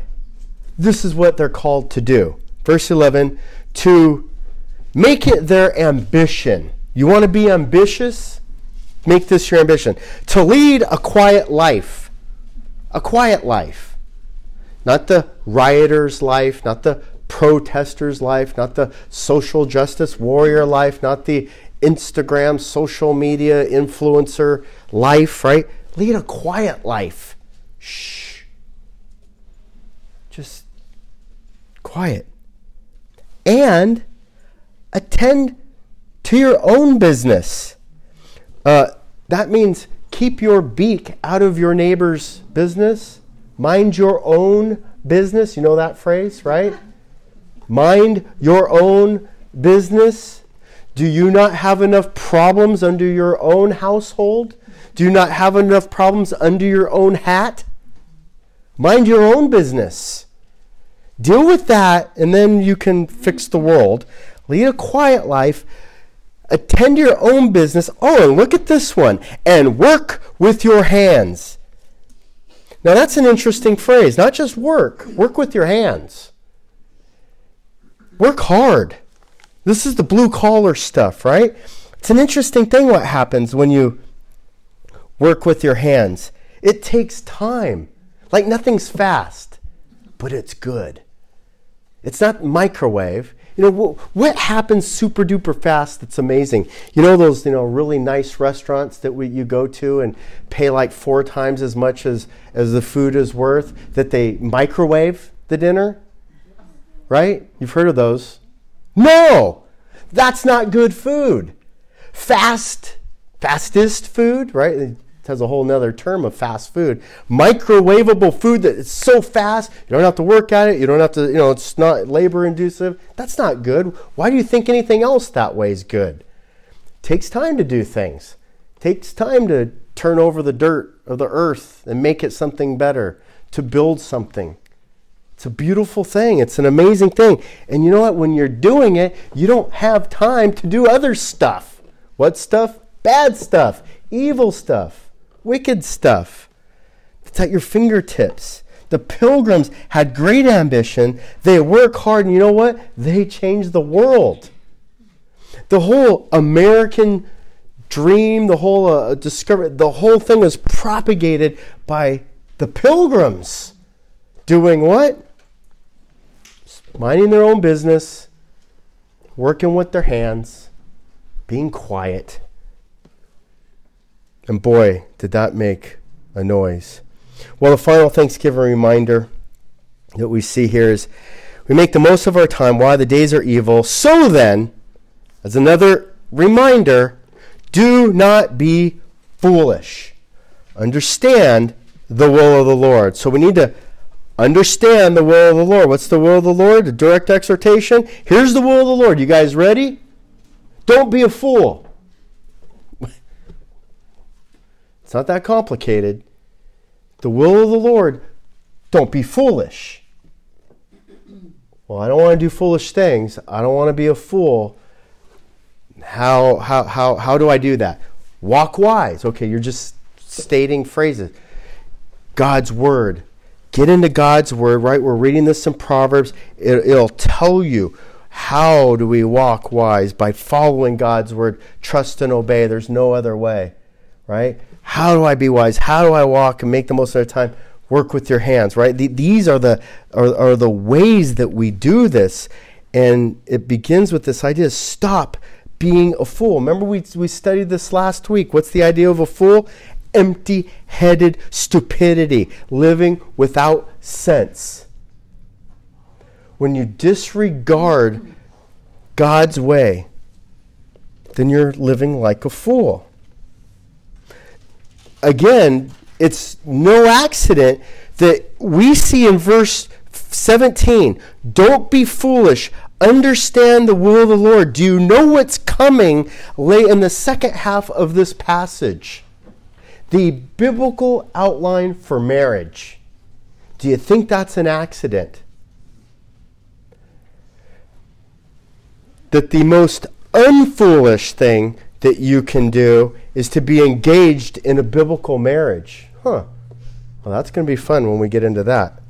this is what they're called to do. Verse 11, to Make it their ambition. You want to be ambitious? Make this your ambition. To lead a quiet life. A quiet life. Not the rioter's life, not the protester's life, not the social justice warrior life, not the Instagram social media influencer life, right? Lead a quiet life. Shh. Just quiet. And attend to your own business. Uh, that means keep your beak out of your neighbor's business. Mind your own business. You know that phrase, right? Mind your own business. Do you not have enough problems under your own household? Do you not have enough problems under your own hat? Mind your own business. Deal with that, and then you can fix the world lead a quiet life, attend your own business. Oh, and look at this one, and work with your hands. Now, that's an interesting phrase. Not just work, work with your hands. Work hard. This is the blue collar stuff, right? It's an interesting thing what happens when you work with your hands. It takes time. Like nothing's fast, but it's good. It's not microwave. You know, what, what happens super duper fast that's amazing? You know those, you know, really nice restaurants that we, you go to and pay like four times as much as, as the food is worth that they microwave? the dinner? Right? You've heard of those. No, that's not good food. Fast, fastest food, right? It has a whole nother term of fast food. Microwavable food that is so fast, you don't have to work at it, you don't have to, you know, it's not labor inducive. That's not good. Why do you think anything else that way is good? takes time to do things. takes time to turn over the dirt of the earth and make it something better, to build something. It's a beautiful thing. It's an amazing thing. And you know what? When you're doing it, you don't have time to do other stuff. What stuff? Bad stuff, evil stuff, wicked stuff. It's at your fingertips. The pilgrims had great ambition. They work hard, and you know what? They changed the world. The whole American dream, the whole uh, discovery, the whole thing was propagated by the pilgrims doing what? Minding their own business, working with their hands, being quiet. And boy, did that make a noise. Well, the final Thanksgiving reminder that we see here is we make the most of our time while the days are evil. So then, as another reminder, do not be foolish. Understand the will of the Lord. So we need to understand the will of the Lord. What's the will of the Lord? A direct exhortation. Here's the will of the Lord. You guys ready? Don't be a fool. It's not that complicated. The will of the Lord, don't be foolish. Well, I don't want to do foolish things. I don't want to be a fool. How, how, how, how do I do that? Walk wise. Okay, you're just stating phrases. God's word. Get into God's word, right? We're reading this in Proverbs. It, it'll tell you how do we walk wise by following God's word. Trust and obey. There's no other way, right? How do I be wise? How do I walk and make the most of the time? Work with your hands, right? The, these are the are, are the ways that we do this, and it begins with this idea: stop being a fool. Remember, we, we studied this last week. What's the idea of a fool? Empty headed stupidity, living without sense. When you disregard God's way, then you're living like a fool. Again, it's no accident that we see in verse 17 don't be foolish understand the will of the Lord? Do you know what's coming late in the second half of this passage? The biblical outline for marriage. Do you think that's an accident? That the most unfoolish thing that you can do is to be engaged in a biblical marriage. Huh. Well, that's going to be fun when we get into that.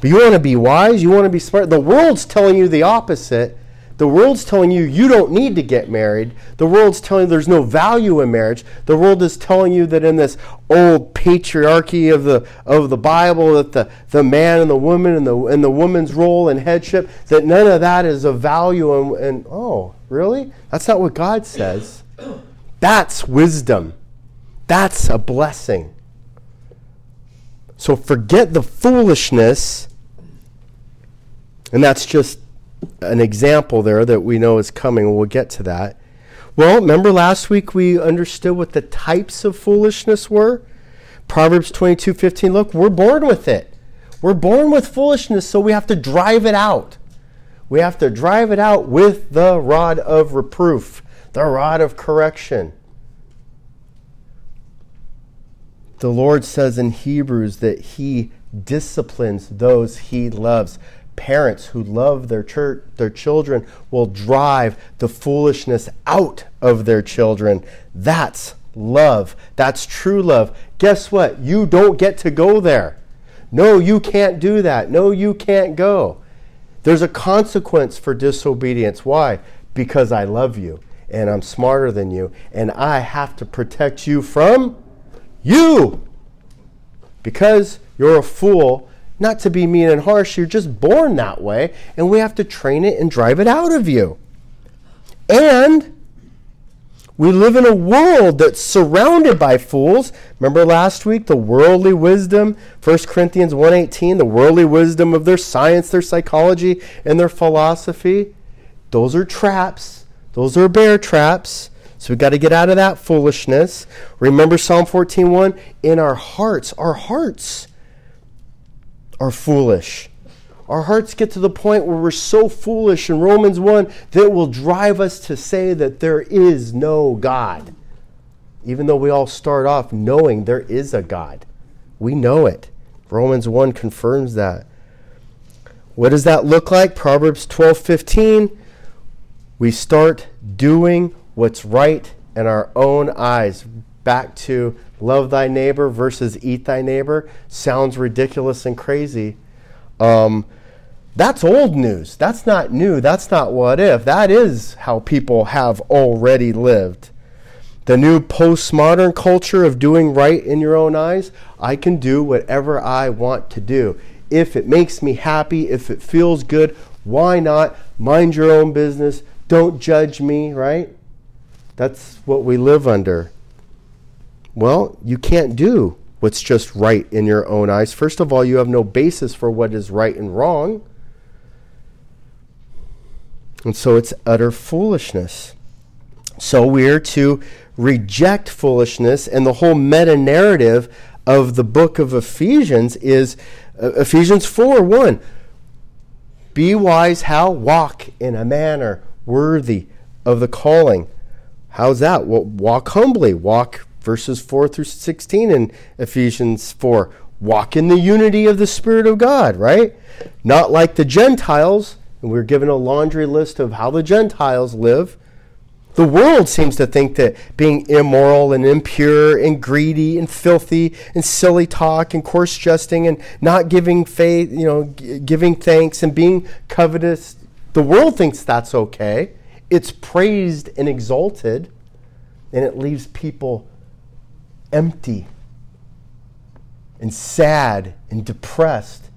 But you want to be wise, you want to be smart. The world's telling you the opposite. The world's telling you you don't need to get married. The world's telling you there's no value in marriage. The world is telling you that in this old patriarchy of the of the Bible that the, the man and the woman and the and the woman's role and headship, that none of that is of value and, and oh, really? That's not what God says. That's wisdom. That's a blessing. So forget the foolishness and that's just an example there that we know is coming. We'll get to that. Well, remember last week we understood what the types of foolishness were? Proverbs 22 15. Look, we're born with it. We're born with foolishness, so we have to drive it out. We have to drive it out with the rod of reproof, the rod of correction. The Lord says in Hebrews that He disciplines those He loves parents who love their church, their children will drive the foolishness out of their children. That's love. That's true love. Guess what? You don't get to go there. No, you can't do that. No, you can't go. There's a consequence for disobedience. Why? Because I love you and I'm smarter than you and I have to protect you from you. Because you're a fool not to be mean and harsh, you're just born that way, and we have to train it and drive it out of you. And We live in a world that's surrounded by fools. Remember last week the worldly wisdom, 1 Corinthians 1:18, the worldly wisdom of their science, their psychology, and their philosophy. Those are traps. Those are bear traps. So we've got to get out of that foolishness. Remember Psalm 14:1, in our hearts, our hearts are foolish. Our hearts get to the point where we're so foolish in Romans 1 that will drive us to say that there is no God. Even though we all start off knowing there is a God. We know it. Romans 1 confirms that. What does that look like? Proverbs 12:15. We start doing what's right in our own eyes. Back to love thy neighbor versus eat thy neighbor sounds ridiculous and crazy. Um, that's old news. That's not new. That's not what if. That is how people have already lived. The new postmodern culture of doing right in your own eyes, I can do whatever I want to do. If it makes me happy, if it feels good, why not? Mind your own business. Don't judge me, right? That's what we live under. Well, you can't do what's just right in your own eyes. First of all, you have no basis for what is right and wrong. And so it's utter foolishness. So we're to reject foolishness, and the whole meta narrative of the book of Ephesians is uh, Ephesians 4 1. Be wise, how? Walk in a manner worthy of the calling. How's that? Well, walk humbly. Walk verses 4 through 16 in Ephesians 4. Walk in the unity of the Spirit of God, right? Not like the Gentiles and we're given a laundry list of how the Gentiles live. The world seems to think that being immoral and impure and greedy and filthy and silly talk and coarse jesting and not giving faith, you know, g- giving thanks and being covetous, the world thinks that's okay. It's praised and exalted, and it leaves people empty and sad and depressed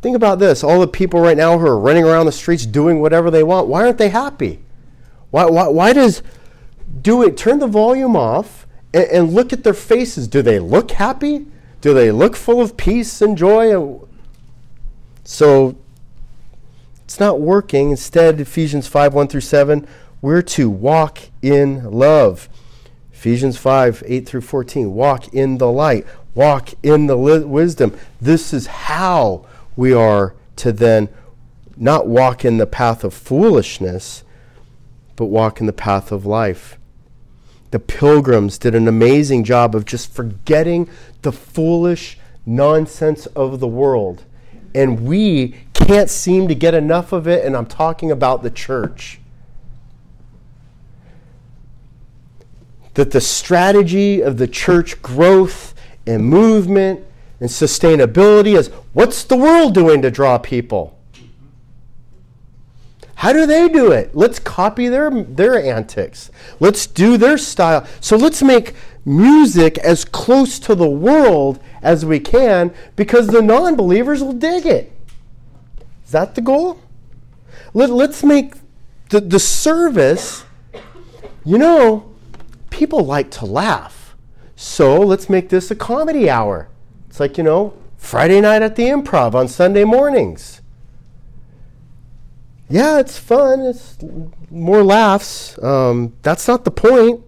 Think about this all the people right now who are running around the streets doing whatever they want, why aren't they happy? Why, why, why does do it turn the volume off and, and look at their faces? Do they look happy? Do they look full of peace and joy? So it's not working. Instead, Ephesians 5 1 through 7, we're to walk in love. Ephesians 5 8 through 14, walk in the light, walk in the li- wisdom. This is how we are to then not walk in the path of foolishness, but walk in the path of life. The pilgrims did an amazing job of just forgetting the foolish nonsense of the world. And we can't seem to get enough of it, and I'm talking about the church. That the strategy of the church growth and movement and sustainability is what's the world doing to draw people? How do they do it? Let's copy their, their antics. Let's do their style. So let's make music as close to the world as we can because the non believers will dig it. Is that the goal? Let, let's make the, the service, you know, people like to laugh. So let's make this a comedy hour. It's like, you know, Friday night at the improv on Sunday mornings. Yeah, it's fun. It's more laughs. Um, that's not the point.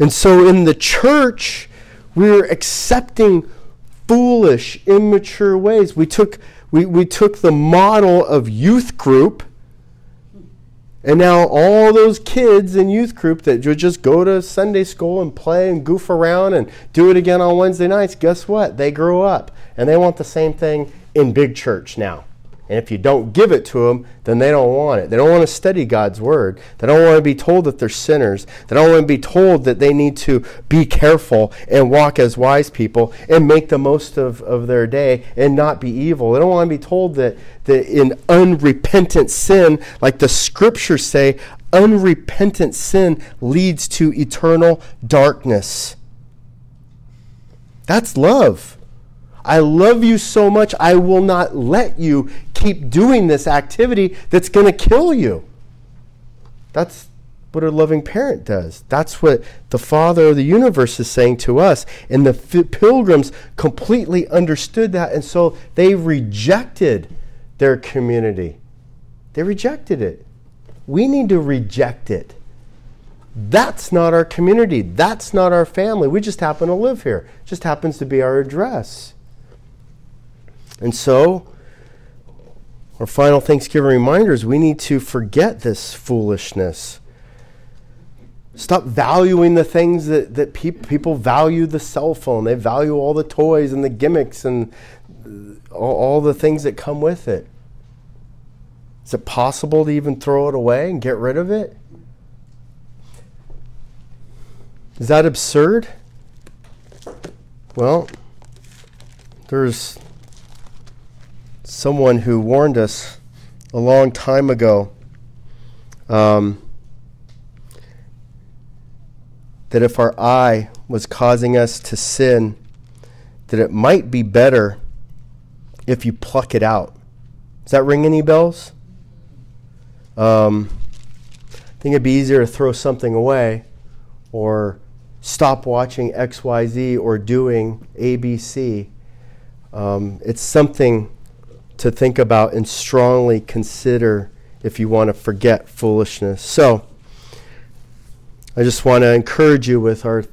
And so in the church, we're accepting foolish, immature ways. We took, we, we took the model of youth group and now all those kids in youth group that would just go to Sunday school and play and goof around and do it again on Wednesday nights, guess what? They grow up and they want the same thing in big church now. And if you don't give it to them, then they don't want it. They don't want to study God's word. They don't want to be told that they're sinners. They don't want to be told that they need to be careful and walk as wise people and make the most of, of their day and not be evil. They don't want to be told that, that in unrepentant sin, like the scriptures say, unrepentant sin leads to eternal darkness. That's love. I love you so much, I will not let you keep doing this activity that's going to kill you. That's what a loving parent does. That's what the Father of the universe is saying to us. And the f- pilgrims completely understood that, and so they rejected their community. They rejected it. We need to reject it. That's not our community. That's not our family. We just happen to live here. It just happens to be our address. And so, our final Thanksgiving reminder is we need to forget this foolishness. Stop valuing the things that, that pe- people value the cell phone. They value all the toys and the gimmicks and all, all the things that come with it. Is it possible to even throw it away and get rid of it? Is that absurd? Well, there's someone who warned us a long time ago um, that if our eye was causing us to sin, that it might be better if you pluck it out. Does that ring any bells? Um, I think it'd be easier to throw something away or stop watching XYZ or doing ABC. Um, it's something to think about and strongly consider if you want to forget foolishness. So, I just want to encourage you with our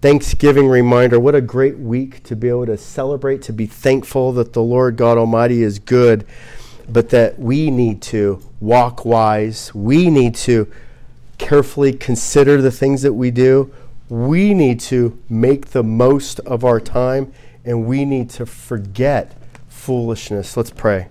Thanksgiving reminder. What a great week to be able to celebrate, to be thankful that the Lord God Almighty is good, but that we need to walk wise. We need to carefully consider the things that we do. We need to make the most of our time, and we need to forget foolishness. Let's pray.